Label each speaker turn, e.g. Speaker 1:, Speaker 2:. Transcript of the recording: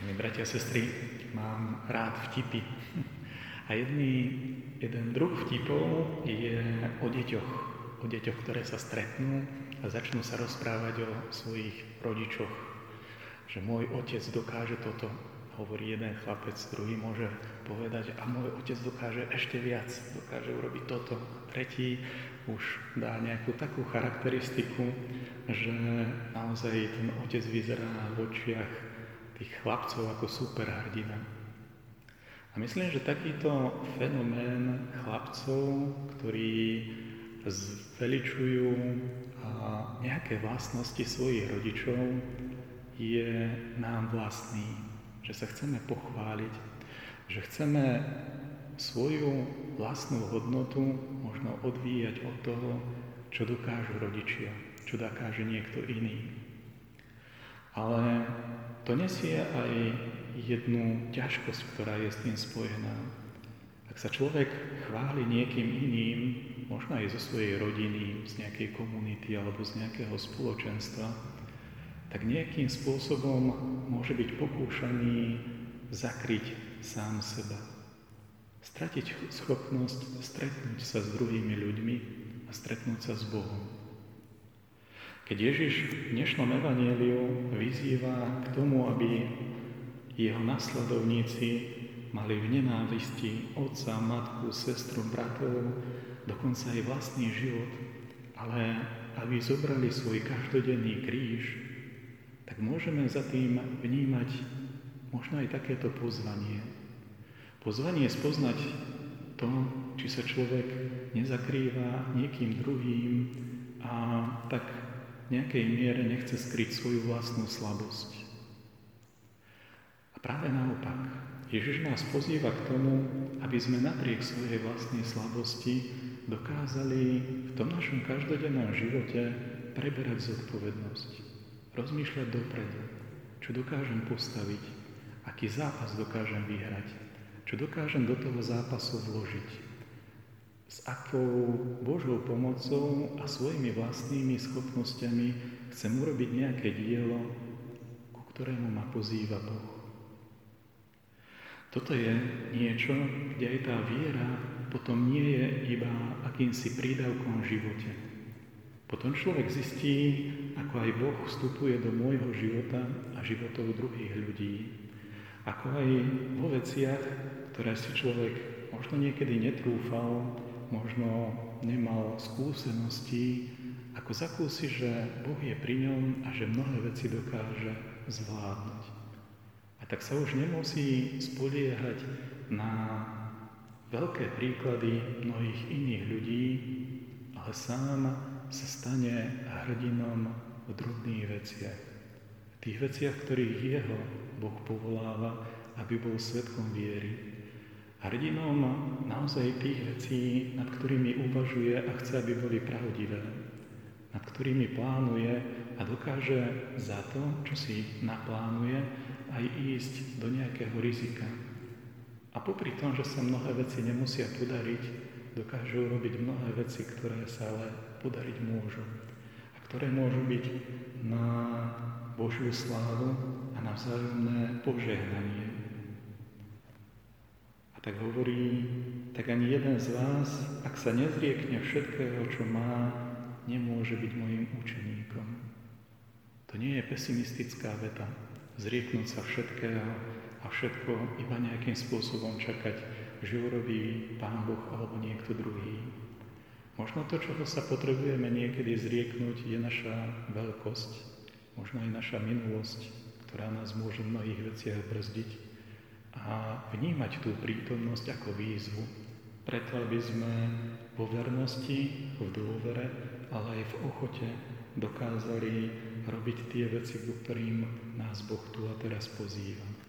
Speaker 1: Milí bratia a sestry, mám rád vtipy. A jedný, jeden druh vtipov je o deťoch. O deťoch, ktoré sa stretnú a začnú sa rozprávať o svojich rodičoch. Že môj otec dokáže toto, hovorí jeden chlapec, druhý môže povedať a môj otec dokáže ešte viac, dokáže urobiť toto. Tretí už dá nejakú takú charakteristiku, že naozaj ten otec vyzerá v očiach tých chlapcov ako superhrdina. A myslím, že takýto fenomén chlapcov, ktorí zveličujú nejaké vlastnosti svojich rodičov, je nám vlastný. Že sa chceme pochváliť, že chceme svoju vlastnú hodnotu možno odvíjať od toho, čo dokážu rodičia, čo dokáže niekto iný. Ale to nesie aj jednu ťažkosť, ktorá je s tým spojená. Ak sa človek chváli niekým iným, možno aj zo svojej rodiny, z nejakej komunity alebo z nejakého spoločenstva, tak nejakým spôsobom môže byť pokúšaný zakryť sám seba. Stratiť schopnosť stretnúť sa s druhými ľuďmi a stretnúť sa s Bohom. Keď Ježiš v dnešnom evaníliu vyzýva k tomu, aby jeho nasledovníci mali v nenávisti otca, matku, sestru, bratov, dokonca aj vlastný život, ale aby zobrali svoj každodenný kríž, tak môžeme za tým vnímať možno aj takéto pozvanie. Pozvanie spoznať to, či sa človek nezakrýva niekým druhým a tak nejakej miere nechce skryť svoju vlastnú slabosť. A práve naopak, Ježiš nás pozýva k tomu, aby sme napriek svojej vlastnej slabosti dokázali v tom našom každodennom živote preberať zodpovednosť, rozmýšľať dopredu, čo dokážem postaviť, aký zápas dokážem vyhrať, čo dokážem do toho zápasu vložiť, s akou Božou pomocou a svojimi vlastnými schopnosťami chcem urobiť nejaké dielo, ku ktorému ma pozýva Boh. Toto je niečo, kde aj tá viera potom nie je iba akýmsi prídavkom v živote. Potom človek zistí, ako aj Boh vstupuje do môjho života a životov druhých ľudí. Ako aj vo veciach, ktoré si človek možno niekedy netrúfal, možno nemal skúsenosti, ako zakúsi, že Boh je pri ňom a že mnohé veci dokáže zvládnuť. A tak sa už nemusí spoliehať na veľké príklady mnohých iných ľudí, ale sám sa stane hrdinom v drobných veciach. V tých veciach, ktorých jeho Boh povoláva, aby bol svetkom viery, hrdinom naozaj tých vecí, nad ktorými uvažuje a chce, aby boli pravdivé, nad ktorými plánuje a dokáže za to, čo si naplánuje, aj ísť do nejakého rizika. A popri tom, že sa mnohé veci nemusia podariť, dokážu robiť mnohé veci, ktoré sa ale podariť môžu. A ktoré môžu byť na Božiu slávu a na vzájomné požehnanie tak hovorí, tak ani jeden z vás, ak sa nezriekne všetkého, čo má, nemôže byť mojim učeníkom. To nie je pesimistická veta. Zrieknúť sa všetkého a všetko iba nejakým spôsobom čakať, že urobí Pán Boh alebo niekto druhý. Možno to, čo sa potrebujeme niekedy zrieknúť, je naša veľkosť, možno aj naša minulosť, ktorá nás môže v mnohých veciach brzdiť vnímať tú prítomnosť ako výzvu, preto aby sme vo vernosti, v dôvere, ale aj v ochote dokázali robiť tie veci, ku ktorým nás Boh tu a teraz pozýva.